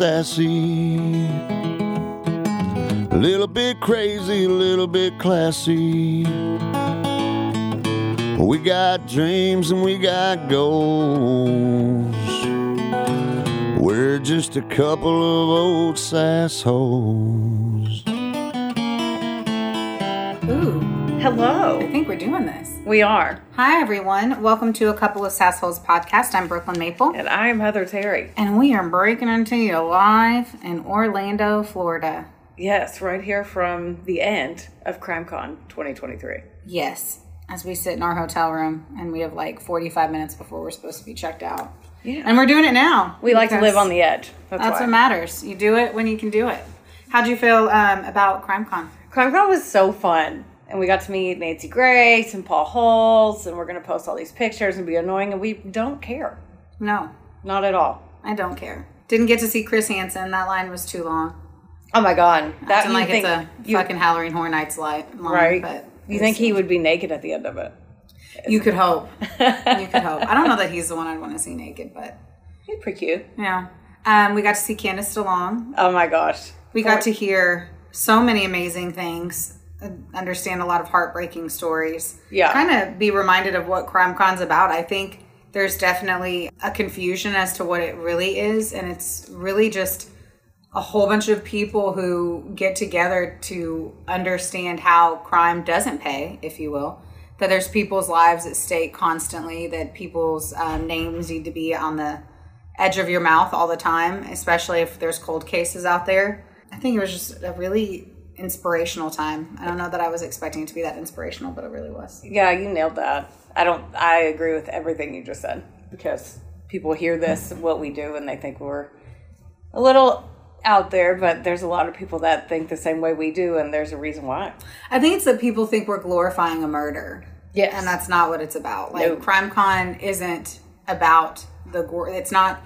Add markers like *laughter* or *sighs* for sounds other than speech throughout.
sassy. A little bit crazy, a little bit classy. We got dreams and we got goals. We're just a couple of old sassholes. Ooh, Hello. I think we're doing this. We are. Hi, everyone. Welcome to a couple of Sassholes podcast. I'm Brooklyn Maple, And I'm Heather Terry. and we are breaking into you live in Orlando, Florida. Yes, right here from the end of CrimeCon 2023. Yes, as we sit in our hotel room and we have like 45 minutes before we're supposed to be checked out. Yeah. And we're doing it now. We like to live on the edge. That's, That's what matters. You do it when you can do it. How'd you feel um, about CrimeCon? CrimeCon was so fun. And we got to meet Nancy Grace and Paul Holes, and we're going to post all these pictures and be annoying, and we don't care. No, Not at all. I don't care. Didn't get to see Chris Hansen. That line was too long. Oh my God. That like it's a you, fucking Halloween Horror Nights light. Right. But you think he would be naked at the end of it? You could hope. you could hope. I don't know *laughs* that he's the one I'd want to see naked, but He's pretty cute. yeah. Um, we got to see Candice DeLong. Oh my gosh. We got to hear so many amazing things, understand a lot of heartbreaking stories. Yeah. Kind of be reminded of what Crime Con's about. I think there's definitely a confusion as to what it really is, and it's really just a whole bunch of people who get together to understand how crime doesn't pay, if you will. That there's people's lives at stake constantly, that people's um, names need to be on the edge of your mouth all the time, especially if there's cold cases out there. I think it was just a really inspirational time. I don't know that I was expecting it to be that inspirational, but it really was. Yeah, you nailed that. I don't. I agree with everything you just said because people hear this what we do and they think we're a little out there, but there's a lot of people that think the same way we do, and there's a reason why. I think it's that people think we're glorifying a murder. Yes. And that's not what it's about. Like No. Crime Con isn't about the gore. It's not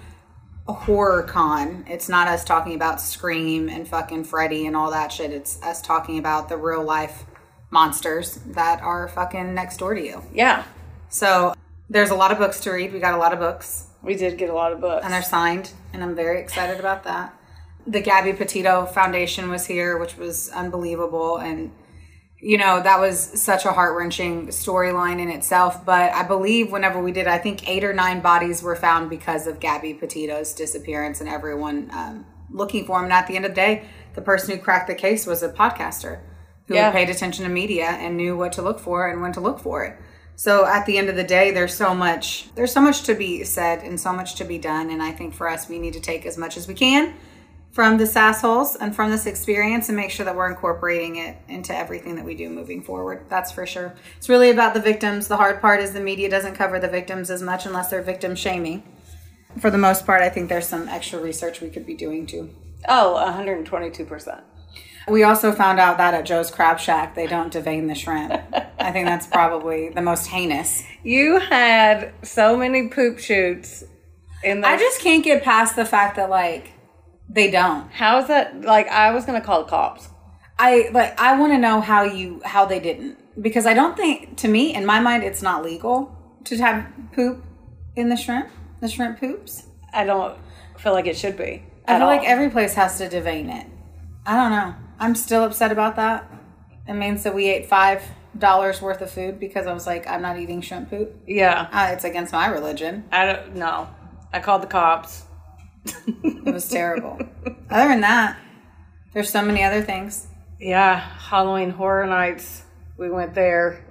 horror con. It's not us talking about Scream and fucking Freddy and all that shit. It's us talking about the real life monsters that are fucking next door to you. Yeah, So there's a lot of books to read. We got a lot of books we did get a lot of books. and they're signed, and I'm very excited about that. The Gabby Petito Foundation was here, which was unbelievable, and you know that was such a heart wrenching storyline in itself. But I believe whenever we did, I think eight or nine bodies were found because of Gabby Petito's disappearance, and everyone um, looking for him. And at the end of the day, the person who cracked the case was a podcaster who Yeah. paid attention to media and knew what to look for and when to look for it. So at the end of the day, there's so much there's so much to be said and so much to be done. And I think for us, we need to take as much as we can from the sassholes and from this experience and make sure that we're incorporating it into everything that we do moving forward. That's for sure. It's really about the victims. The hard part is the media doesn't cover the victims as much unless they're victim shaming. For the most part, I think there's some extra research we could be doing too. oh, 122 percent. We also found out that at Joe's Crab Shack, they don't devein the shrimp. I think that's probably the most heinous. You had so many poop shoots in the. I just can't get past the fact that like they don't. How is that? Like, I was gonna call the cops. I like I want to know how you how they didn't because I don't think to me in my mind it's not legal to have poop in the shrimp. The shrimp poops. I don't feel like it should be. I feel like every place has to devein it. I don't know. I'm still upset about that. It means that we ate five dollars worth of food because I was like, I'm not eating shrimp poop. Yeah, Uh, it's against my religion. I don't know. I called the cops. It was terrible. *laughs* Other than that, there's so many other things. Yeah, Halloween Horror Nights. We went there,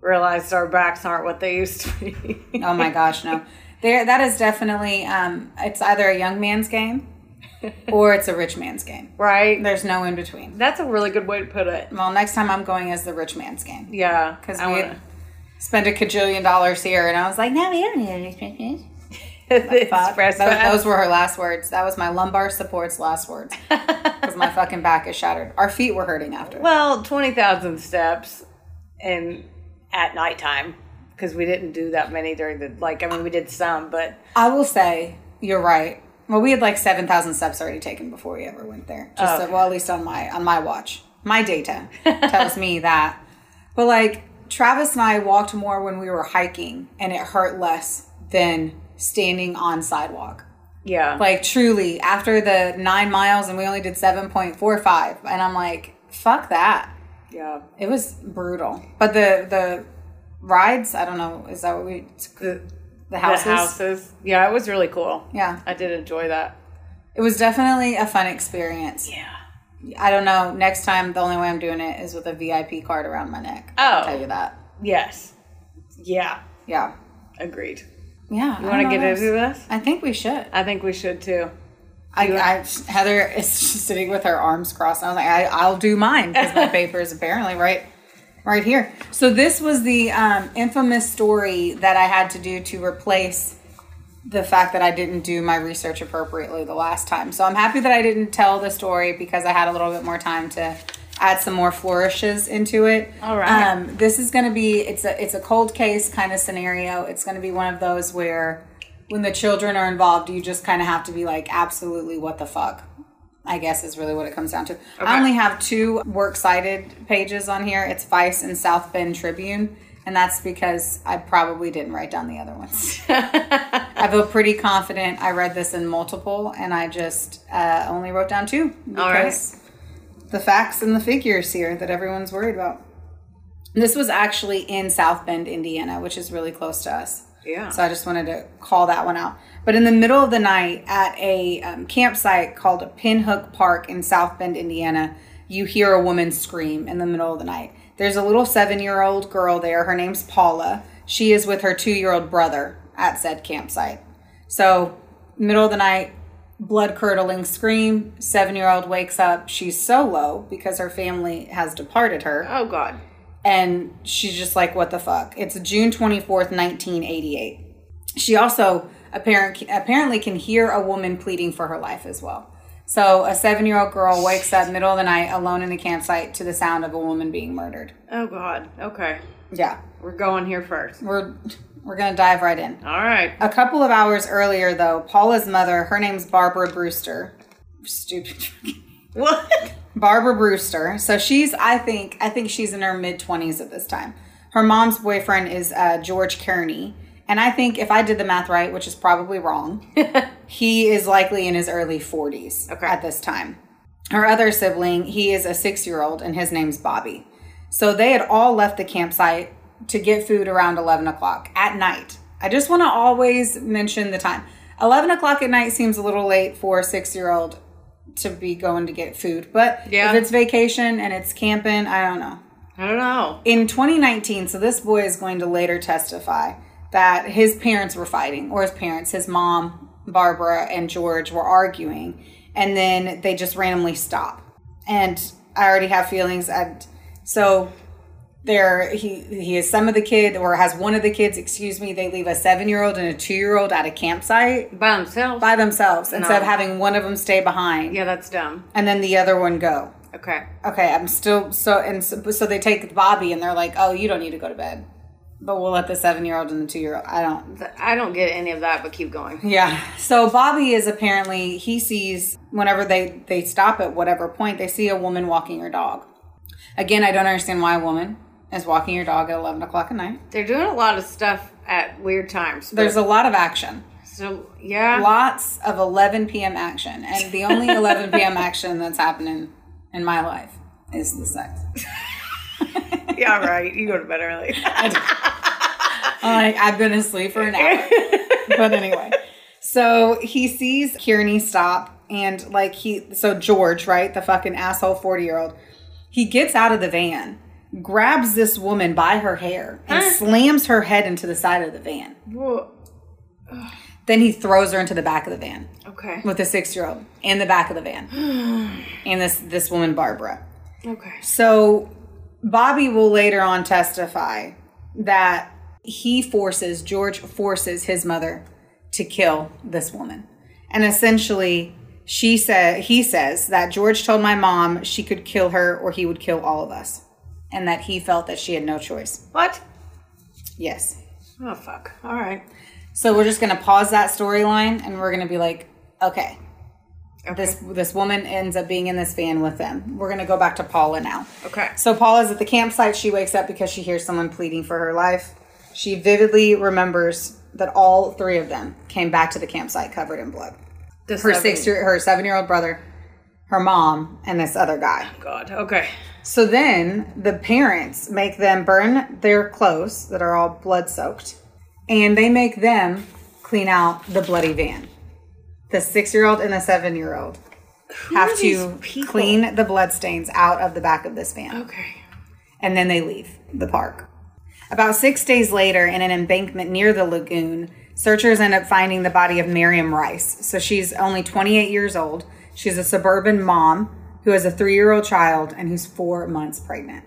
realized our backs aren't what they used to be. Oh my gosh, no. There, that is definitely. Um, it's either a young man's game, or it's a rich man's game. right? There's no in between. That's a really good way to put it. Well, next time I'm going as the rich man's game. Yeah, Because I we wanna- spent a cajillion dollars here, and I was like, no, we don't need any rich. The. *laughs* Those, those were her last words. That was my lumbar support's last words. *laughs* Because my fucking back is shattered. Our feet were hurting after. well, twenty thousand steps, and at nighttime because we didn't do that many during the like. I mean, we did some, but I will say you're right. Well, we had like seven thousand steps already taken before we ever went there. Just Oh. so- well, at least on my on my watch, my data *laughs* tells me that. But like Travis and I walked more when we were hiking, and it hurt less than standing on sidewalk. Yeah. Like truly, after the nine miles and we only did seven point four five, and I'm like, fuck that. yeah. It was brutal. But the the rides, I don't know, is that what we The, the houses? the houses. Yeah, it was really cool. Yeah. I did enjoy that. It was definitely a fun experience. Yeah. I don't know. Next time, the only way I'm doing it is with a VIP card around my neck. Oh. I'll tell you that. Yes. Yeah. Yeah. Agreed. Yeah. You want to get into this? I think we should. I think we should too. I, I Heather is *laughs* sitting with her arms crossed. I was like, I, I'll do mine because my *laughs* paper is apparently right, right here. So this was the um, infamous story that I had to do to replace the fact that I didn't do my research appropriately the last time. So I'm happy that I didn't tell the story because I had a little bit more time to add some more flourishes into it. All right. Um, this is going to be it's a it's a cold case kind of scenario. It's going to be one of those where when the children are involved, you just kind of have to be like, absolutely, what the fuck? I guess is really what it comes down to. I only have two works cited pages on here. It's Vice and South Bend Tribune, and that's because I probably didn't write down the other ones. *laughs* I feel pretty confident. I read this in multiple, and I just uh, only wrote down two All right. because the facts and the figures here that everyone's worried about. This was actually in South Bend, Indiana, which is really close to us. Yeah. So I just wanted to call that one out. But in the middle of the night at a um, campsite called Pinhook Park in South Bend, Indiana, you hear a woman scream in the middle of the night. There's a little seven year old girl there. Her name's Paula. She is with her two year old brother at said campsite. So, middle of the night, blood curdling scream. Seven year old wakes up. She's so low because her family has departed her oh God. and she's just like, "What the fuck?" It's June twenty fourth, nineteen eighty eight. She also apparent apparently can hear a woman pleading for her life as well. So a seven year old girl wakes up middle of the night alone in a campsite to the sound of a woman being murdered. Oh God. Okay. Yeah, We're going here first. we're we're gonna dive right in. All right. A couple of hours earlier, though, Paula's mother, her name's Barbara Brewster. Stupid. *laughs* What? Barbara Brewster. So she's, I think, I think she's in her mid twenties at this time. Her mom's boyfriend is uh, George Kearney, and I think if I did the math right, which is probably wrong, *laughs* he is likely in his early forties Okay. at this time. Her other sibling, he is a six-year-old, and his name's Bobby. So they had all left the campsite to get food around eleven o'clock at night. I just want to always mention the time. Eleven o'clock at night seems a little late for a six-year-old to be going to get food. But Yeah. if it's vacation and it's camping, I don't know. I don't know. In 2019, so this boy is going to later testify that his parents were fighting, or his parents, his mom, Barbara, and George were arguing, and then they just randomly stop. And I already have feelings. And so there, he he has some of the kid, or has one of the kids, excuse me. They leave a seven year old and a two year old at a campsite By themselves. by themselves instead of having one of them stay behind yeah, that's dumb. and then the other one go. Okay. Okay, I'm still so and so, so they take Bobby and they're like, "Oh, you don't need to go to bed." But we'll let the 7-year-old and the 2-year-old. I don't. I don't get any of that, but keep going. Yeah. So Bobby is apparently he sees whenever they they stop at whatever point, they see a woman walking her dog. Again, I don't understand why a woman is walking your dog at 11 o'clock at night. They're doing a lot of stuff at weird times. There's a lot of action. so yeah. Lots of 11 p.m. action. And the only *laughs* 11 p.m. action that's happening in my life is the sex. *laughs* yeah, right. You go to bed early. I'm like, I've been asleep for an hour. *laughs* but anyway, so he sees Kearney stop and like he, so George, right, the fucking asshole 40 year old, he gets out of the van, grabs this woman by her hair, and Huh? slams her head into the side of the van. Then he throws her into the back of the van Okay. with the six year old in the back of the van. *sighs* and this this woman, Barbara. Okay. So Bobby will later on testify that he forces George forces his mother to kill this woman. And essentially she said he says that George told my mom she could kill her or he would kill all of us and that he felt that she had no choice. What? Yes. Oh fuck. All right. So we're just going to pause that storyline and we're going to be like okay, Okay. this this woman ends up being in this van with them. We're to go back to Paula now. Okay. So Paula's at the campsite. She wakes up because she hears someone pleading for her life. She vividly remembers that all three of them came back to the campsite covered in blood. The her seven- six year her seven year old brother, her mom, and this other guy. God. Okay. So then the parents make them burn their clothes that are all blood soaked, and they make them clean out the bloody van. The six year old and the seven year old have to clean the blood stains out of the back of this van Okay. and then they leave the park. About six days later, in an embankment near the lagoon, searchers end up finding the body of Miriam Rice. So she's only 28 years old. She's a suburban mom who has a three year old child and who's four months pregnant.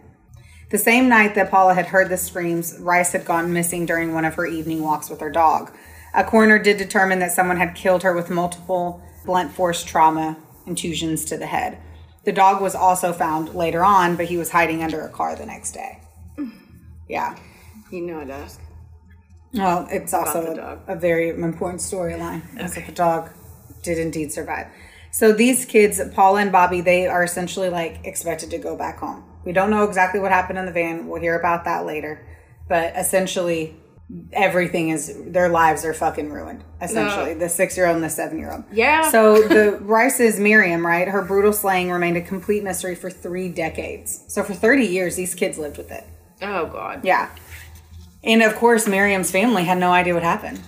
The same night that Paula had heard the screams, Rice had gone missing during one of her evening walks with her dog. A coroner did determine that someone had killed her with multiple blunt force trauma contusions to the head. The dog was also found later on, but he was hiding under a car the next day. *sighs* Yeah. You know I'd ask. Well, it's also a, a very important storyline. that the dog did indeed survive. So these kids, Paula and Bobby, they are essentially like expected to go back home. We don't know exactly what happened in the van. We'll hear about that later. But essentially, everything is their lives are fucking ruined. Essentially, the six year old and the seven year old. Yeah. So the *laughs* Rice's Miriam, right? Her brutal slaying remained a complete mystery for three decades. So for thirty years, these kids lived with it. Oh God. Yeah. And of course, Miriam's family had no idea what happened.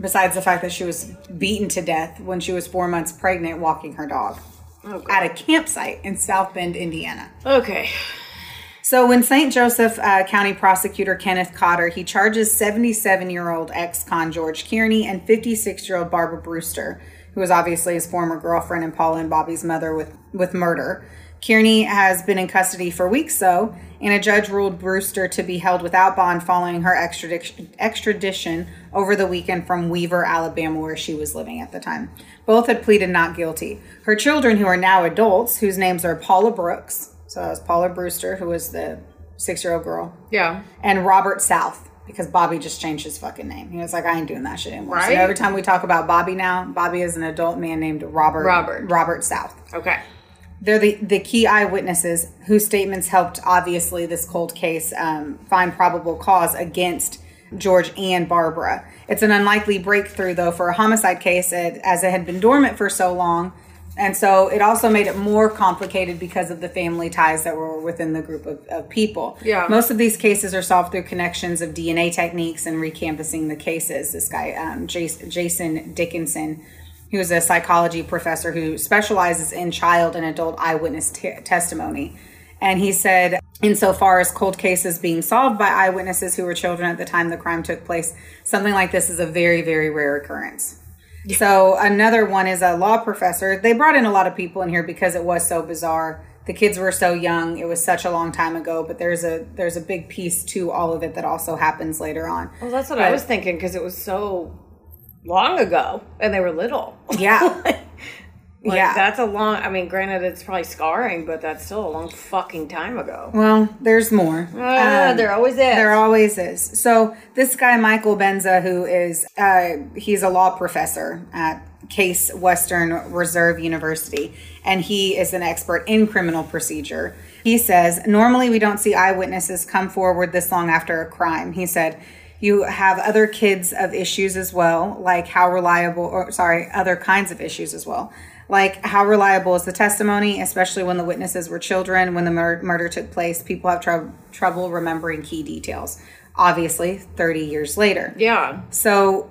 Besides the fact that she was beaten to death when she was four months pregnant walking her dog Oh God. at a campsite in South Bend, Indiana. Okay. So when St. Joseph uh, County prosecutor Kenneth Cotter, he charges 77-year-old ex-con George Kearney and 56-year-old Barbara Brewster, who was obviously his former girlfriend and Paula and Bobby's mother, with with murder. Kearney has been in custody for weeks, though, and a judge ruled Brewster to be held without bond following her extradition, extradition over the weekend from Weaver, Alabama, where she was living at the time. Both had pleaded not guilty. Her children, who are now adults, whose names are Paula Brooks, so that was Paula Brewster, who was the six year old girl, Yeah. and Robert South, because Bobby just changed his fucking name. He was like, I ain't doing that shit anymore. So every time we talk about Bobby now, Bobby is an adult man named Robert Robert. Robert South. Okay. They're the, the key eyewitnesses whose statements helped, obviously, this cold case um, find probable cause against George and Barbara. It's an unlikely breakthrough, though, for a homicide case it, as it had been dormant for so long. And so it also made it more complicated because of the family ties that were within the group of, of people. Yeah. Most of these cases are solved through connections of DNA techniques and recanvassing the cases. This guy, um, Jason, Jason Dickinson, he was a psychology professor who specializes in child and adult eyewitness t- testimony. And he said, insofar as cold cases being solved by eyewitnesses who were children at the time the crime took place, something like this is a very, very rare occurrence. So another one is a law professor. They brought in a lot of people in here because it was so bizarre. The kids were so young. It was such a long time ago, but there's a there's a big piece to all of it that also happens later on. Well, that's what I was thinking because it was so long ago and they were little. Yeah. *laughs* Like, yeah. That's a long. I mean, granted, it's probably scarring, but that's still a long fucking time ago. Well, there's more. Ah, Um, there always is. There always is. So this guy, Michael Benza, who is uh, he's a law professor at Case Western Reserve University, and he is an expert in criminal procedure. He says normally we don't see eyewitnesses come forward this long after a crime. He said. You have other kids of issues as well, like how reliable, or sorry, other kinds of issues as well, like how reliable is the testimony, especially when the witnesses were children, when the mur- murder took place. People have trou- trouble remembering key details. Obviously, 30 years later. yeah. So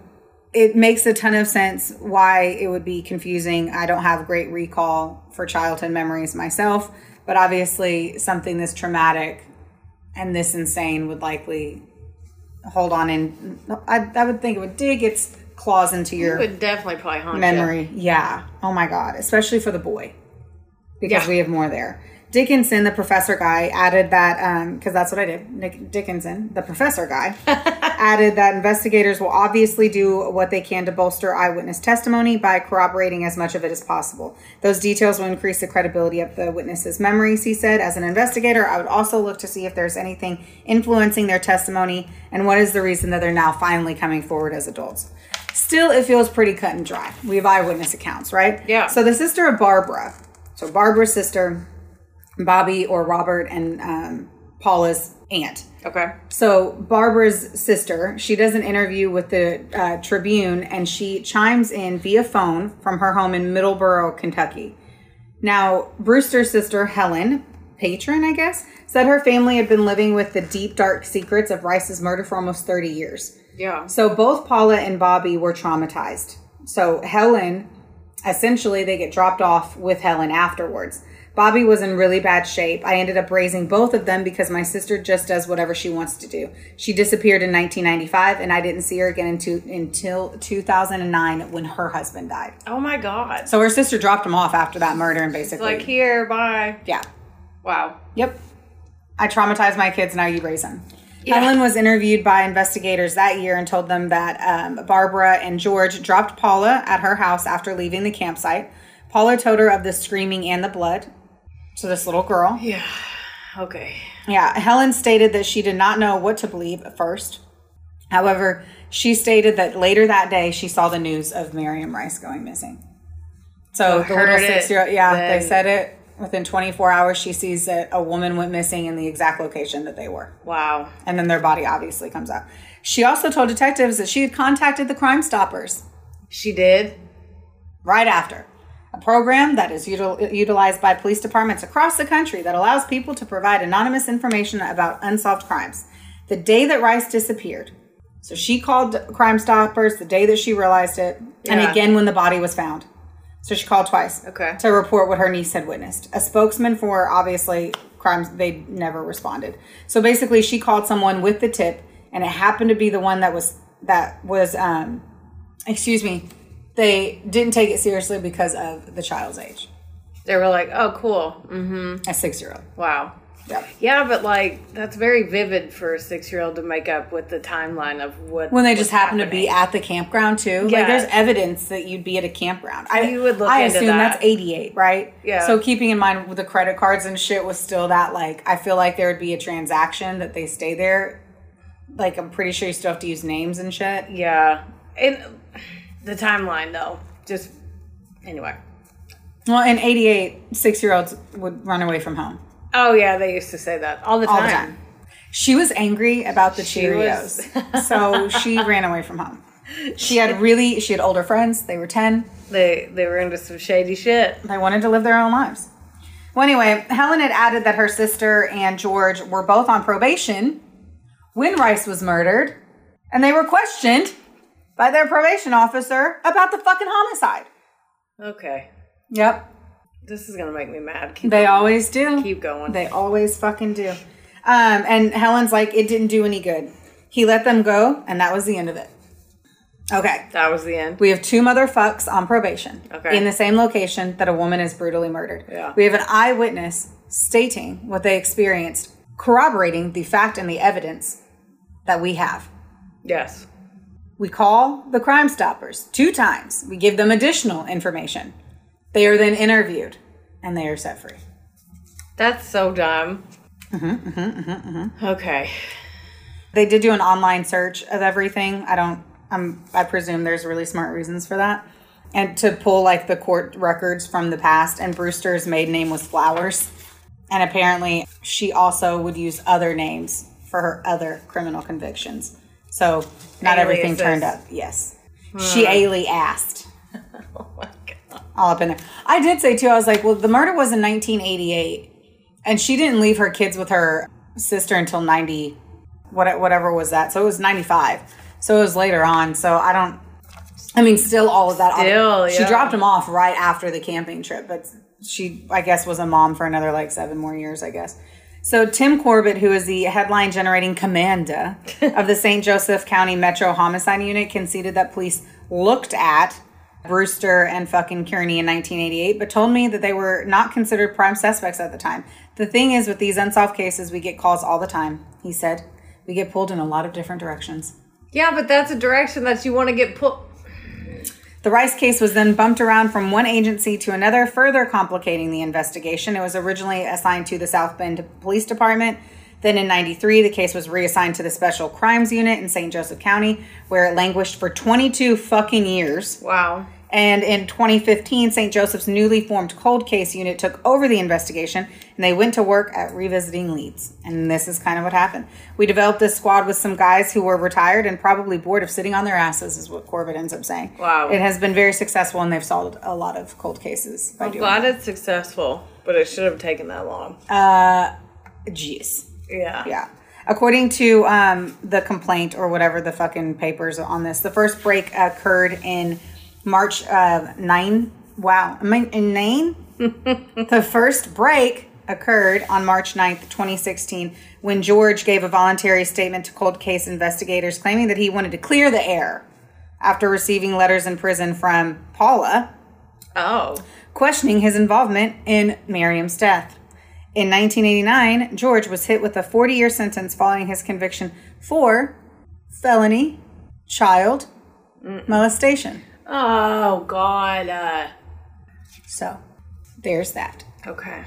it makes a ton of sense why it would be confusing. I don't have great recall for childhood memories myself, but obviously, something this traumatic and this insane would likely hold on and I, I would think it would dig its claws into It your would definitely probably haunt you. memory. Yeah. Oh my God. Especially for the boy. Because Yeah. we have more there. Dickinson, the professor guy, added that, um, because that's what I did. Nick Dickinson, the professor guy, *laughs* added that investigators will obviously do what they can to bolster eyewitness testimony by corroborating as much of it as possible. Those details will increase the credibility of the witnesses' memories, he said. As an investigator, I would also look to see if there's anything influencing their testimony and what is the reason that they're now finally coming forward as adults. Still, it feels pretty cut and dry. We have eyewitness accounts, right? Yeah. So the sister of Barbara, so Barbara's sister, Bobby or Robert and um, Paula's aunt. Okay. So Barbara's sister, she does an interview with the uh, Tribune, and she chimes in via phone from her home in Middleborough, Kentucky. Now, Brewster's sister Helen, patron, I guess, said her family had been living with the deep, dark secrets of Rice's murder for almost 30 years. Yeah. So both Paula and Bobby were traumatized. So Helen, essentially, they get dropped off with Helen afterwards. Bobby was in really bad shape. I ended up raising both of them because my sister just does whatever she wants to do. She disappeared in 1995, and I didn't see her again into, until 2009 when her husband died. Oh my god. So her sister dropped him off after that murder, and It's basically, like here, bye. yeah, Wow. Yep. I traumatized my kids. Now you raise them. Yeah. Helen was interviewed by investigators that year and told them that um, Barbara and George dropped Paula at her house after leaving the campsite. Paula told her of the screaming and the blood. So this little girl. Yeah. Okay. Yeah. Helen stated that she did not know what to believe at first. However, she stated that later that day she saw the news of Miriam Rice going missing. So the little six year old, yeah, they said it within 24 hours. She sees that a woman went missing in the exact location that they were. Wow. And then their body obviously comes out. She also told detectives that she had contacted the Crime Stoppers She did. right after. A program that is util- utilized by police departments across the country that allows people to provide anonymous information about unsolved crimes. The day that Rice disappeared, so she called Crime Stoppers the day that she realized it, and again when the body was found. So she called twice Okay. to report what her niece had witnessed. A spokesman for obviously crimes, they never responded. So basically, she called someone with the tip, and it happened to be the one that was that was um, excuse me. They didn't take it seriously because of the child's age, They were like, oh, cool. Mm, a six year old. wow. Yep. Yeah, but like that's very vivid for a six-year-old to make up with the timeline of what When they just happen to be at the campground too. Yeah. Like there's evidence that you'd be at a campground. I You would look I assume that. that's 88, right? Yeah. So keeping in mind with the credit cards and shit was still that like I feel like there would be a transaction that they stay there. Like I'm pretty sure you still have to use names and shit. Yeah, and the timeline though, just anyway. Well, in 88, six year olds would run away from home Oh yeah, they used to say that all the time. all the time. She was angry about the She Cheerios, was- *laughs* so she ran away from home. She had really, she had older friends. They were 10. They they were into some shady shit. They wanted to live their own lives. Well, anyway, Helen had added that her sister and George were both on probation when Rice was murdered, and they were questioned by their probation officer about the fucking homicide. Okay, Yep, this is gonna make me mad. Keep they going. always do. keep going. They always fucking do. Um, and Helen's like, it didn't do any good. He let them go, and that was the end of it. Okay. that was the end. We have two motherfucks on probation Okay. in the same location that a woman is brutally murdered. Yeah. We have an eyewitness stating what they experienced, corroborating the fact and the evidence that we have. Yes. We call the Crime Stoppers two times. We give them additional information. They are then interviewed and they are set free. That's so dumb. Mm-hmm, mm-hmm, mm-hmm, mm-hmm, Okay. They did do an online search of everything. I don't. I'm. I presume there's really smart reasons for that, and to pull like the court records from the past. And Brewster's maiden name was Flowers, and apparently she also would use other names for her other criminal convictions. So not everything turned up. Yes, she hmm. ali asked *laughs* Oh my god. all up in there. I did say too. I was like, well, the murder was in 1988, and she didn't leave her kids with her sister until 90, what whatever was that. So it was 95. So it was later on. So I don't. I mean, still all of that. Still, she yeah. dropped them off right after the camping trip, but she, I guess, was a mom for another like seven more years. I guess. So Tim Corbett, who is the headline generating commander *laughs* of the St. Joseph County Metro Homicide Unit, conceded that police looked at Brewster and fucking Kearney in 1988, but told me that they were not considered prime suspects at the time. The thing is, with these unsolved cases, we get calls all the time. He said, we get pulled in a lot of different directions. Yeah, but that's a direction that you want to get put. The Rice case was then bumped around from one agency to another, further complicating the investigation. It was originally assigned to the South Bend Police Department. Then in 93, the case was reassigned to the Special Crimes Unit in St. Joseph County, where it languished for 22 fucking years. Wow. And in 2015, St. Joseph's newly formed cold case unit took over the investigation and they went to work at revisiting leads. And this is kind of what happened. We developed this squad with some guys who were retired and probably bored of sitting on their asses, is what Corbett ends up saying. Wow. It has been very successful and they've solved a lot of cold cases by I'm doing glad that. it's successful, but it should have taken that long. Uh, jeez. yeah. Yeah. According to um, the complaint or whatever the fucking papers on this, the first break occurred in March uh, 9. Wow. I in 9? *laughs* the first break occurred on March 9th, 2016, when George gave a voluntary statement to cold case investigators claiming that he wanted to clear the air after receiving letters in prison from Paula Oh. questioning his involvement in Miriam's death. In 1989, George was hit with a 40 year sentence following his conviction for felony child molestation. Oh God. Uh, So, there's that. okay.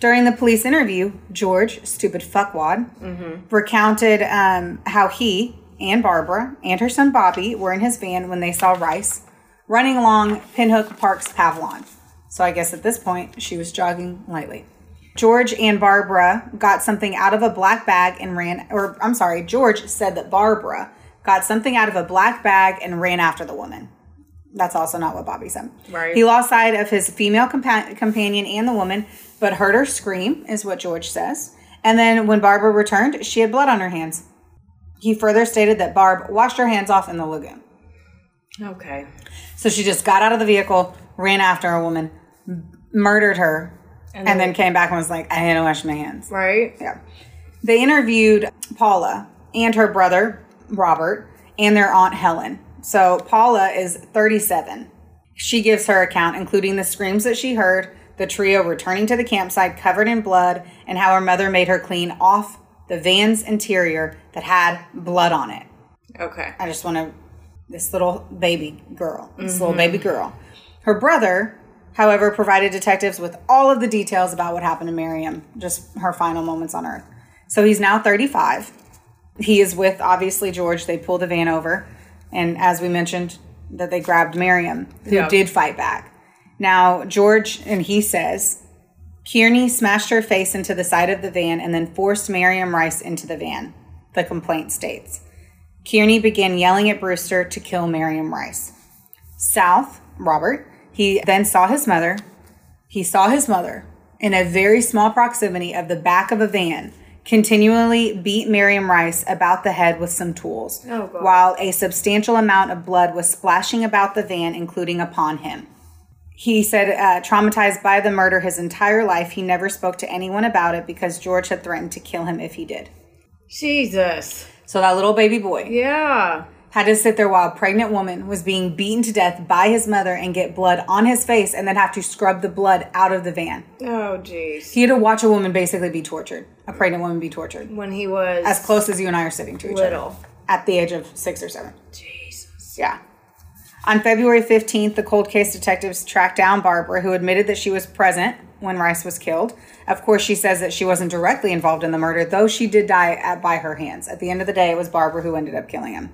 During the police interview, George, stupid fuckwad, recounted um, how he and Barbara and her son Bobby were in his van when they saw Rice running along Pinhook Park's Pavilion. So I guess at this point, she was jogging lightly. George and Barbara got something out of a black bag and ran, or I'm sorry, George said that Barbara got something out of a black bag and ran after the woman. That's also not what Bobby said. Right. He lost sight of his female compa- companion and the woman, but heard her scream, is what George says. And then when Barbara returned, she had blood on her hands. He further stated that Barb washed her hands off in the lagoon. Okay. So she just got out of the vehicle, ran after a woman, murdered her, and, then, came back and was like, I had to wash my hands. Right. Yeah. They interviewed Paula and her brother, Robert, and their aunt Helen. So Paula is 37. She gives her account, including the screams that she heard, the trio returning to the campsite covered in blood, and how her mother made her clean off the van's interior that had blood on it. Okay. I just want to, this little baby girl, this little baby mm-hmm. girl. Her brother, however, provided detectives with all of the details about what happened to Miriam, just her final moments on earth. So he's now 35. He is with, obviously, George. They pull the van over. And as we mentioned, that they grabbed Miriam, who Yeah. did fight back. Now, George, and he says, Kearney smashed her face into the side of the van and then forced Miriam Rice into the van, the complaint states. Kearney began yelling at Brewster to kill Miriam Rice. South, Robert, he then saw his mother. He saw his mother in a very small proximity of the back of a van continually beat Miriam Rice about the head with some tools, Oh, while a substantial amount of blood was splashing about the van, including upon him. He said, uh, traumatized by the murder his entire life, he never spoke to anyone about it because George had threatened to kill him if he did. Jesus. So that little baby boy Yeah. Had to sit there while a pregnant woman was being beaten to death by his mother and get blood on his face and then have to scrub the blood out of the van. Oh, jeez. He had to watch a woman basically be tortured, a pregnant woman be tortured, When he was as close as you and I are sitting to each other little. at the age of six or seven. Jesus. Yeah. On February 15th, the cold case detectives tracked down Barbara, who admitted that she was present when Rice was killed. Of course, she says that she wasn't directly involved in the murder, though she did die at, by her hands. At the end of the day, it was Barbara who ended up killing him.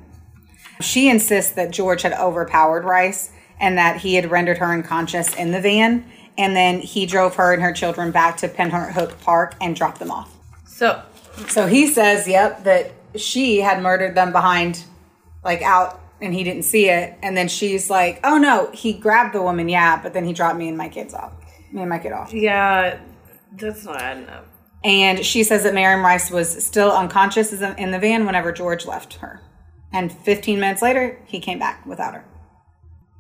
She insists that George had overpowered Rice and that he had rendered her unconscious in the van, and then he drove her and her children back to Pinhook Park and dropped them off. So, So he says, yep, that she had murdered them behind, like out, and he didn't see it. And then she's like, oh no, he grabbed the woman, yeah, but then he dropped me and my kids off. Me and my kid off. yeah, that's not adding up. And she says that Miriam Rice was still unconscious in the van whenever George left her. And 15 minutes later, he came back without her.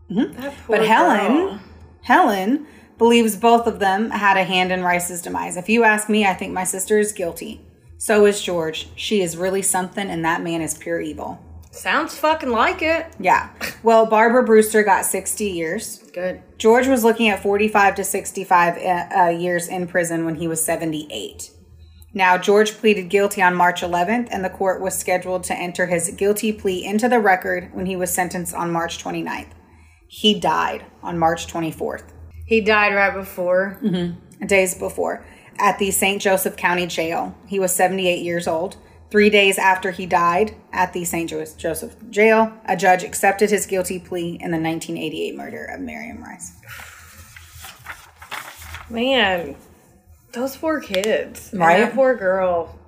Poor But Helen, girl. Helen believes both of them had a hand in Rice's demise. If you ask me, I think my sister is guilty. So is George. She is really something, and that man is pure evil. Sounds fucking like it. Yeah. Well, Barbara Brewster got 60 years. Good. George was looking at 45 to 65 uh, uh, years in prison when he was 78. Now, George pleaded guilty on March 11th, and the court was scheduled to enter his guilty plea into the record when he was sentenced on March 29th. He died on March 24th, He died right before. Mm-hmm. days before, at the St. Joseph County Jail. He was 78 years old. Three days after he died at the St. Joseph jail, a judge accepted his guilty plea in the 1988 murder of Miriam Rice. Man, those four kids. And that poor girl.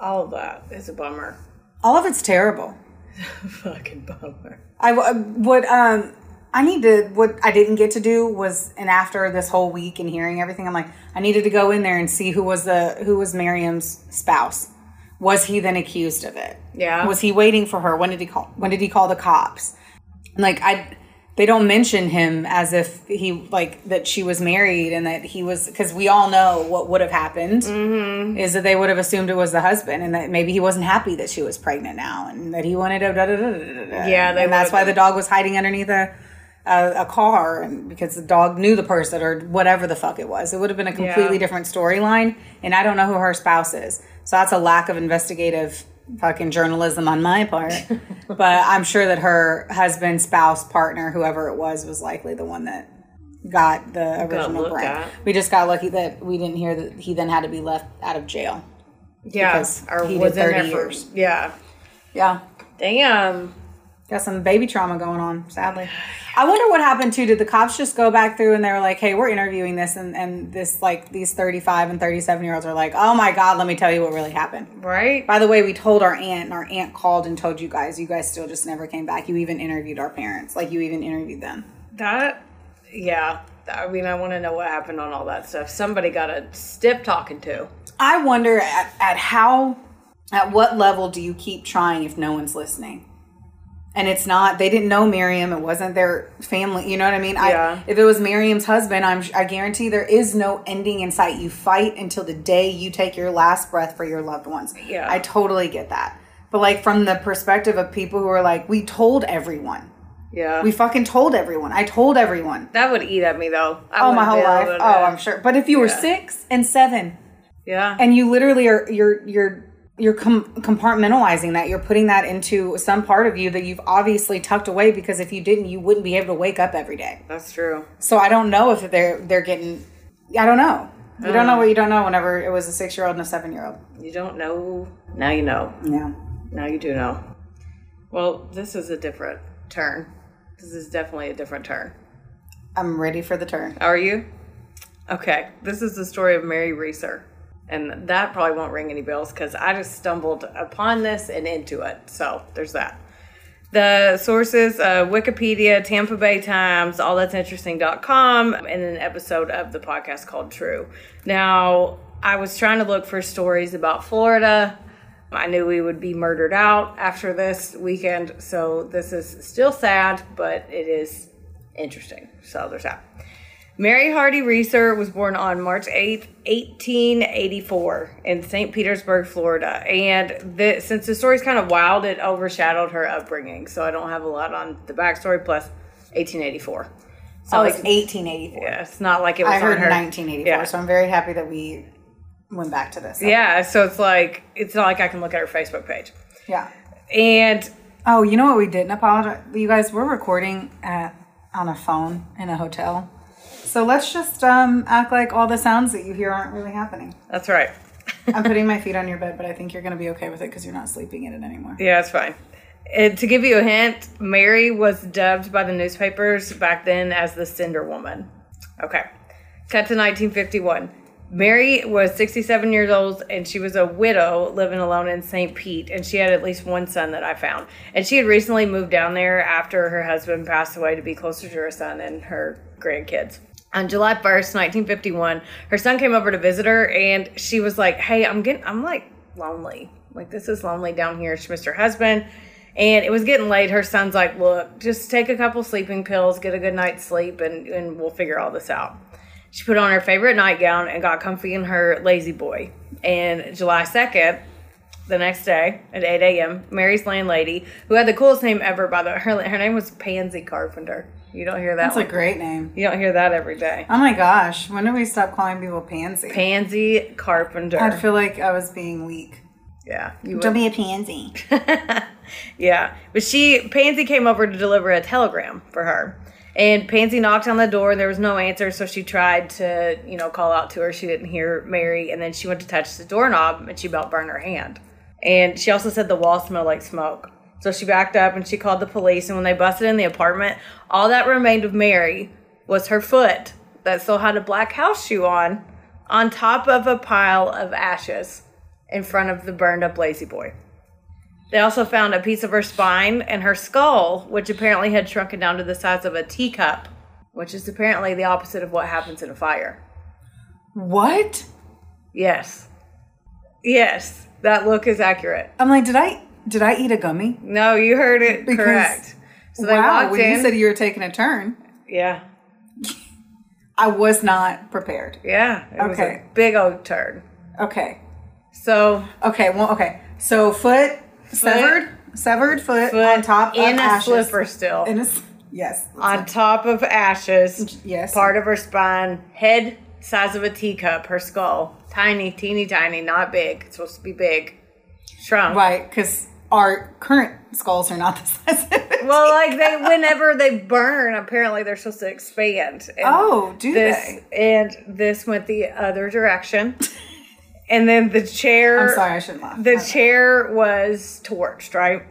All of that is a bummer. All of it's terrible. *laughs* Fucking bummer. I would um I need to what I didn't get to do was and after this whole week and hearing everything I'm like I needed to go in there and see who was the who was Miriam's spouse. Was he then accused of it? Yeah. Was he waiting for her? When did he call when did he call the cops? Like I they don't mention him as if he like that she was married and that he was because we all know what would have happened is that they would have assumed it was the husband and that maybe he wasn't happy that she was pregnant now and that he wanted to da, da, da, da, da, da. Yeah, and that's why the dog was hiding underneath a a, a car and because the dog knew the person or whatever the fuck it was it would have been a completely Yeah. different storyline and I don't know who her spouse is so that's a lack of investigative fucking journalism on my part *laughs* but I'm sure that her husband spouse partner whoever it was was likely the one that got the original brand at. we just got lucky that we didn't hear that he then had to be left out of jail Yeah. Because Or he was did in 30 there years. yeah. yeah Damn. Got some baby trauma going on, sadly. I wonder what happened too. Did the cops just go back through and they were like, hey, we're interviewing this and, and this like these 35 and 37 year olds are like, oh my God, let me tell you what really happened. Right? By the way, we told our aunt and our aunt called and told you guys. You guys still just never came back. You even interviewed our parents. Like you even interviewed them. That yeah. I mean I want to know what happened on all that stuff. Somebody got a stiff talking to. I wonder at, at how, at what level do you keep trying if no one's listening? And it's not, they didn't know Miriam. It wasn't their family. You know what I mean? Yeah. I, if it was Miriam's husband, I'm, I guarantee there is no ending in sight. You fight until the day you take your last breath for your loved ones. Yeah. I totally get that. But like from the perspective of people who are like, we told everyone. Yeah. We fucking told everyone. I told everyone. that would eat at me though. I Oh, my whole life. Oh, I'm sure. But if you were six and seven, Yeah. and you literally are you're you're you're com- compartmentalizing that you're putting that into some part of you that you've obviously tucked away because if you didn't you wouldn't be able to wake up every day That's true. so i don't know if they're they're getting i don't know you don't know uh. what you don't know whenever it was a six year old and a seven year old You don't know. Now you know. yeah Now you do know. Well, this is a different turn. This is definitely a different turn. i'm ready for the turn Are you? Okay. This is the story of Mary Reeser. And that probably won't ring any bells because I just stumbled upon this and into it. So there's that. The sources uh, Wikipedia, Tampa Bay Times, all that's interesting.com, and an episode of the podcast called True. Now, I was trying to look for stories about Florida. I knew we would be murdered out after this weekend, so this is still sad, but it is interesting. So there's that. Mary Hardy Reeser was born on March 8th, 1884, in St. Petersburg, Florida. And the, since the story's kind of wild, it overshadowed her upbringing. So I don't have a lot on the backstory, plus 1884. So oh like, it's 1884 yeah, it's not like it was i heard her. 1984 Yeah. so i'm very happy that we went back to this Yeah, so it's like, it's not like I can look at her Facebook page. yeah And oh you know what we didn't apologize you guys we're recording at on a phone in a hotel so let's just um, act like all the sounds that you hear aren't really happening that's right. *laughs* I'm putting my *laughs* feet on your bed, but I think you're going to be okay with it because you're not sleeping in it anymore. Yeah, it's fine. And to give you a hint, Mary was dubbed by the newspapers back then as the Cinder Woman. Okay. Cut to 1951. Mary was 67 years old and she was a widow living alone in St. Pete. And she had at least one son that I found. And she had recently moved down there after her husband passed away to be closer to her son and her grandkids. On July 1st, 1951, her son came over to visit her and she was like, Hey, I'm getting, I'm like lonely. Like, this is lonely down here. She missed her husband. And it was getting late. Her son's like, Look, just take a couple sleeping pills, get a good night's sleep, and, and we'll figure all this out. She put on her favorite nightgown and got comfy in her La-Z-Boy. And July 2nd, the next day at 8 a.m., Mary's landlady, who had the coolest name ever, by the way, her, her name was Pansy Carpenter. You don't hear that That's a great name. you don't hear that every day. Oh my gosh, when did we stop calling people pansy? Pansy Carpenter. I feel like I was being weak. yeah, you. Don't be a pansy. *laughs* Yeah, but she Pansy came over to deliver a telegram for her, and Pansy knocked on the door and there was no answer. So she tried to you know call out to her. She didn't hear Mary, and then she went to touch the doorknob and she about burned her hand. And she also said the walls smelled like smoke. So she backed up and she called the police. And when they busted in the apartment, all that remained of Mary was her foot that still had a black house shoe on, on top of a pile of ashes in front of the burned up La-Z-Boy. They also found a piece of her spine and her skull, which apparently had shrunken down to the size of a teacup, which is apparently the opposite of what happens in a fire. What? Yes. Yes, that look is accurate. I'm like, did I did I eat a gummy? No, you heard it Because- correct. So they wow, walked when in. you said you were taking a turn, yeah, I was not prepared. yeah. It was Okay. a big old turn. Okay. So Okay, well, okay. So foot, severed, severed foot, foot on top in of a ashes. slipper still. In a yes. on top of ashes. Yes. Part of her spine, head size of a teacup, her skull. Tiny, teeny tiny, not big. It's supposed to be big. Shrunk. Right, because our current skulls are not the *laughs* size. Well, like they, whenever they burn, apparently they're supposed to expand. And Oh, do this, And this went the other direction. and then the chair. I'm sorry, I shouldn't laugh. The chair was torched, right?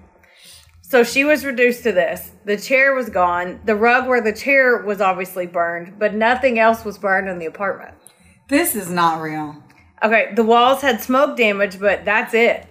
So she was reduced to this. The chair was gone. The rug where the chair was obviously burned, but nothing else was burned in the apartment. This is not real. Okay, the walls had smoke damage, but that's it.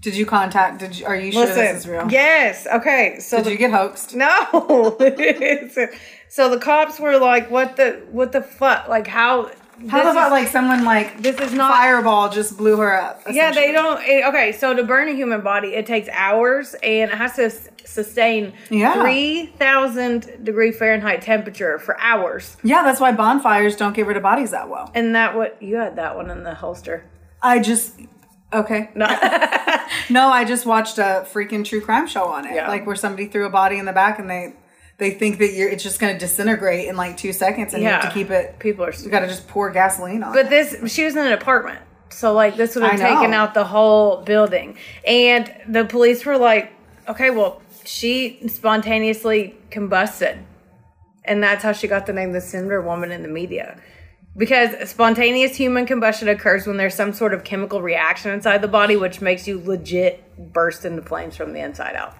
Did you contact? Did you? Are you sure Listen, this is real? yes. Okay, so Did the, you get hoaxed? no. *laughs* so the cops were like, "What the? What the fuck? Like how? How this about is- like someone like This is not- fireball just blew her up? Yeah, they don't. It, okay, so to burn a human body, it takes hours and it has to s- sustain Yeah. 3,000 degree Fahrenheit temperature for hours. Yeah, that's why bonfires don't get rid of bodies that well. And that what you had that one in the holster. I just okay. No. *laughs* No, I just watched a freaking true crime show on it. Yeah. Like where somebody threw a body in the back and they they think that you're it's just going to disintegrate in like 2 seconds and you have to keep it People are you got to just pour gasoline on. But it. this, she was in an apartment. So, like, this would have I know. taken out the whole building. And the police were like, okay, well, she spontaneously combusted. And that's how she got the name the Cinder Woman in the media. Because spontaneous human combustion occurs when there's some sort of chemical reaction inside the body, which makes you legit burst into flames from the inside out.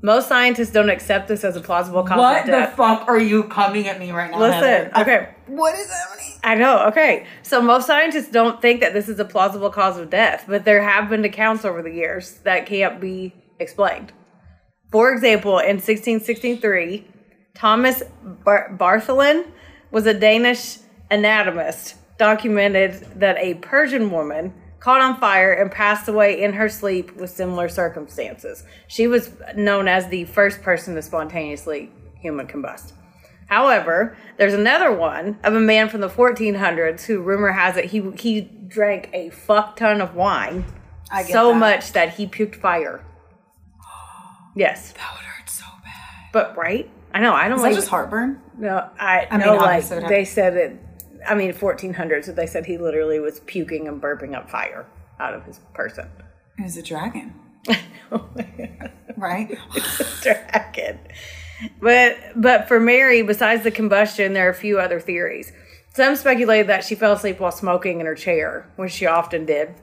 Most scientists don't accept this as a plausible cause of death. what the fuck are you coming at me right now? Listen, Heather? I- okay. What is happening? I know. Okay. So most scientists don't think that this is a plausible cause of death, but there have been accounts over the years that can't be explained. For example, in 1663, Thomas Bar- Bartholin was a Danish anatomist, documented that a Persian woman caught on fire and passed away in her sleep with similar circumstances. She was known as the first person to spontaneously human combust. However, there's another one of a man from the 1400s who rumor has it he he drank a fuck ton of wine, I get so that. much that he puked fire. *gasps* Yes, That would hurt so bad. but right? I know. I don't Is that like. just heartburn? no, I, I mean, know. Like they said it. I mean, 1400s. So they said he literally was puking and burping up fire out of his person. It was a dragon. *laughs* right? A dragon. But but for Mary, besides the combustion, there are a few other theories. Some speculate that she fell asleep while smoking in her chair, which she often did,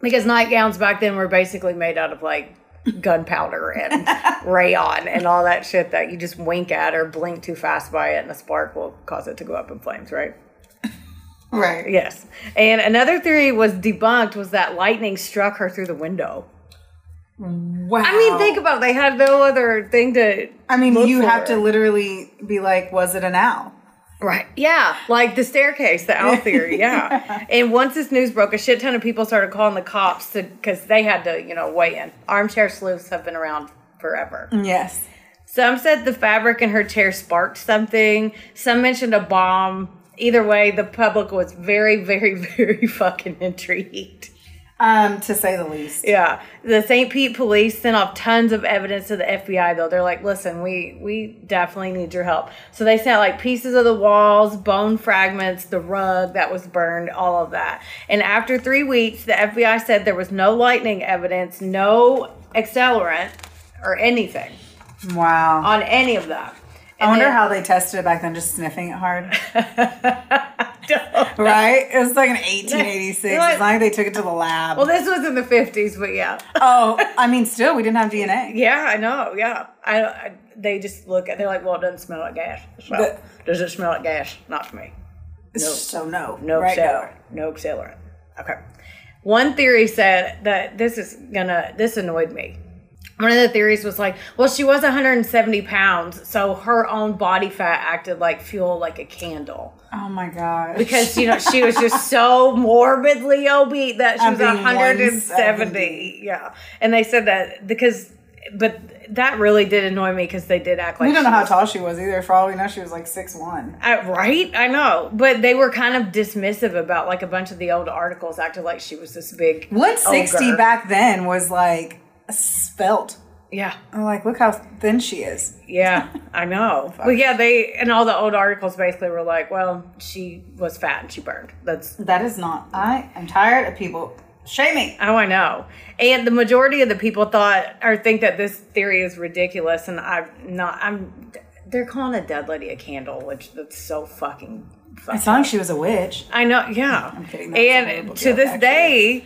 because nightgowns back then were basically made out of like gunpowder and *laughs* rayon and all that shit that you just wink at or blink too fast by it and a spark will cause it to go up in flames, right? Right. Yes. And another theory was debunked was that lightning struck her through the window. Wow. I mean, think about it. They had no other thing to. I mean, you for. have to literally be like, was it an owl? Right. Yeah. Like the staircase, the owl theory. *laughs* Yeah. and once this news broke, a shit ton of people started calling the cops because they had to, you know, weigh in. Armchair sleuths have been around forever. Yes. Some said the fabric in her chair sparked something. Some mentioned a bomb. Either way, the public was very, very, *laughs* very fucking intrigued. Um, to say the least. Yeah, the St. Pete police sent off tons of evidence to the FBI. Though they're like, "Listen, we we definitely need your help." So they sent like pieces of the walls, bone fragments, the rug that was burned, all of that. And after three weeks, the FBI said there was no lightning evidence, no accelerant, or anything Wow. on any of that. I And wonder then- how they tested it back then, just sniffing it hard. *laughs* right? It was like an 1886. You're like- it's not like they took it to the lab. Well, this was in the 50s, but yeah. oh, I mean, still, we didn't have DNA. Yeah, I know. Yeah. I, I they just look at they're like, well, it doesn't smell like gas. So, The- does it smell like gas? Not to me. So no, No right accelerant. No accelerant. Okay. One theory said that this is gonna this annoyed me. One of the theories was like, well, she was 170 pounds, so her own body fat acted like fuel, like a candle. Oh my god. Because you know she was just *laughs* so morbidly obese that she I was mean, 170. 170. Yeah, and they said that because, but that really did annoy me because they did act like we don't know how was- tall she was either. For all we know, she was like six one. Uh, right? I know, but they were kind of dismissive about like a bunch of the old articles acted like she was this big. One sixty back then was like spelt. Yeah, I'm like, look how thin she is. yeah, I know. *laughs* but yeah, they and all the old articles basically were like, well, she was fat and she burned. That's That is not. I am tired of people shaming. Oh, I know. And the majority of the people thought or think that this theory is ridiculous, and I'm not. I'm. They're calling a dead lady a candle, which that's so fucking. It's not like she was a witch. I know. Yeah. I'm kidding, that was a horrible and to this actually. day,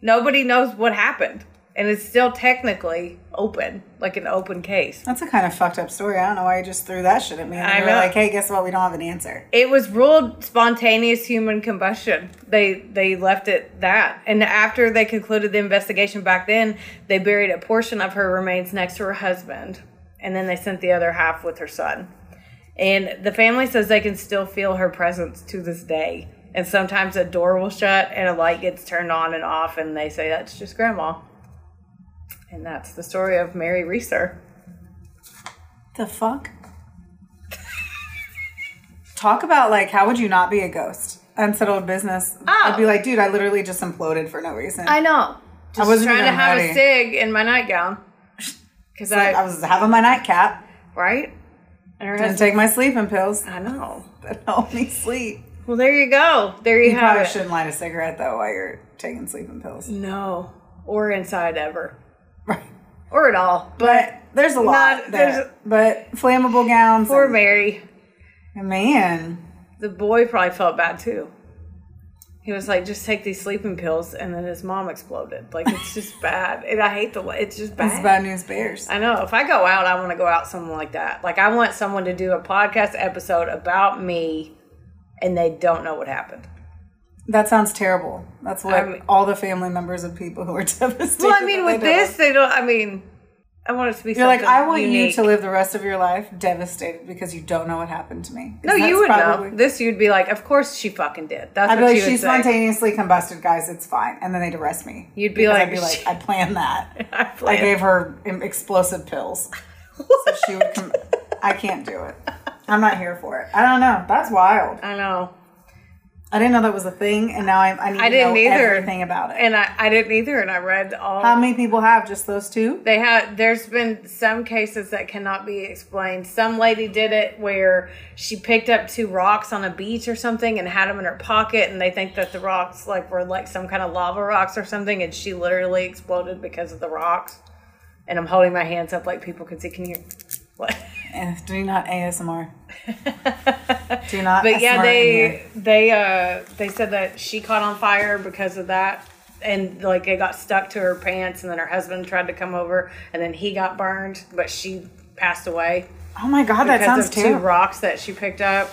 nobody knows what happened, and it's still technically open, like an open case. That's a kind of fucked up story. I don't know why you just threw that shit at me. And I know. like, hey, guess what? We don't have an answer. It was ruled spontaneous human combustion. They they left it that. And after they concluded the investigation back then, they buried a portion of her remains next to her husband, and then they sent the other half with her son. And the family says they can still feel her presence to this day. And sometimes a door will shut and a light gets turned on and off, and they say that's just grandma. And that's the story of Mary Reeser. The fuck? Talk about like how would you not be a ghost? Unsettled business. Oh. I'd be like, dude, I literally just imploded for no reason. I know. Just wasn't trying to have ready. a cig in my nightgown. *laughs* Because I, I, was having my nightcap. right? And her husband, take my sleeping pills. I know. *laughs* That helped me sleep. Well, there you go. There you, You have probably it. shouldn't light a cigarette though while you're taking sleeping pills. No, or inside ever. Or at all. But But there's a lot Not- there's- But flammable gowns. poor and- Mary, man. the boy probably felt bad too. He was like, "Just take these sleeping pills," and then his mom exploded. Like it's *laughs* just bad, and I hate the. Way it's just bad. It's bad news bears. I know. If I go out, I want to go out someone like that. Like I want someone to do a podcast episode about me, and they don't know what happened. That sounds terrible. That's what I mean- all the family members of people who are *laughs* devastated. Well, I mean, with they this, they don't. I mean, I want it to be. You're like, I want you to live the rest of your life devastated because you don't know what happened to me. No, you would probably- know. This, you'd be like, of course she fucking did. That's I'd be like, she say. spontaneously combusted, guys. It's fine, and then they'd arrest me. You'd be like, I'd be like, *laughs* I planned that. I I gave her explosive pills, *laughs* so she would. Com- I can't do it. I'm not here for it. I don't know. That's wild. I know. I didn't know that was a thing, and now I, I need I to didn't know either. everything about it. And I, I didn't either. And I read all. How many people have just those two? they had there's been some cases that cannot be explained some lady did it where she picked up two rocks on a beach or something and had them in her pocket and they think that the rocks like were like some kind of lava rocks or something and she literally exploded because of the rocks and i'm holding my hands up like people can see can you what Do not ASMR. *laughs* Do not. but yeah they they uh they said that she caught on fire because of that and like it got stuck to her pants and then her husband tried to come over and then he got burned but she passed away Oh my god, that sounds of two rocks that she picked up.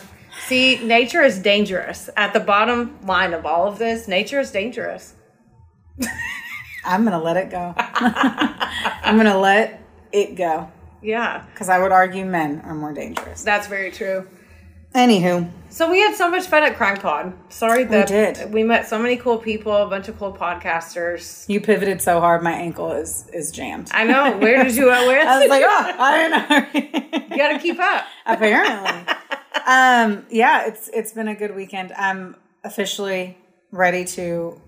See, nature is dangerous. At the bottom line of all of this, nature is dangerous. *laughs* I'm gonna let it go. *laughs* I'm gonna let it go Yeah, because I would argue men are more dangerous. that's very true. Anywho, So we had so much fun at Crime Pod. Sorry that we, did. we met so many cool people, a bunch of cool podcasters. you pivoted so hard, my ankle is is jammed. I know. Where did you? Where? *laughs* I was like, oh, I didn't know. *laughs* you got to keep up. Apparently, um, yeah, it's it's been a good weekend. I'm officially ready to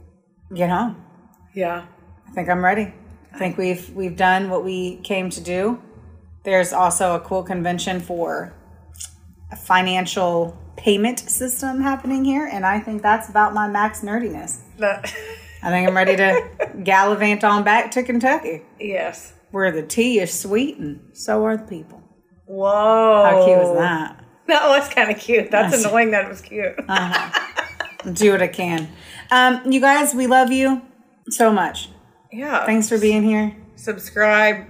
get home. Yeah. I think I'm ready. I think we've we've done what we came to do. There's also a cool convention for a financial payment system happening here, and I think that's about my max nerdiness. I think I'm ready to *laughs* gallivant on back to Kentucky, yes. where the tea is sweet and so are the people. Whoa. How cute was that? That was kind of cute. That's annoying that it was cute. do what I can. Um, you guys, we love you so much. Yeah. Thanks for being here. Subscribe,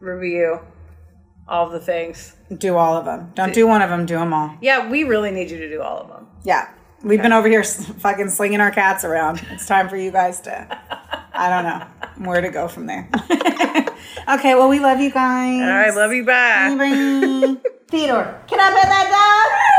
review, all the things. Do all of them. Don't do one of them. Do them all. Yeah, we really need you to do all of them. Yeah. We've been over here s- fucking slinging our cats around. It's time for you guys to, *laughs* I don't know where to go from there. *laughs* okay, well, we love you guys. All right, love you. Bye. Bye. *laughs* Theodore, can I pet that dog?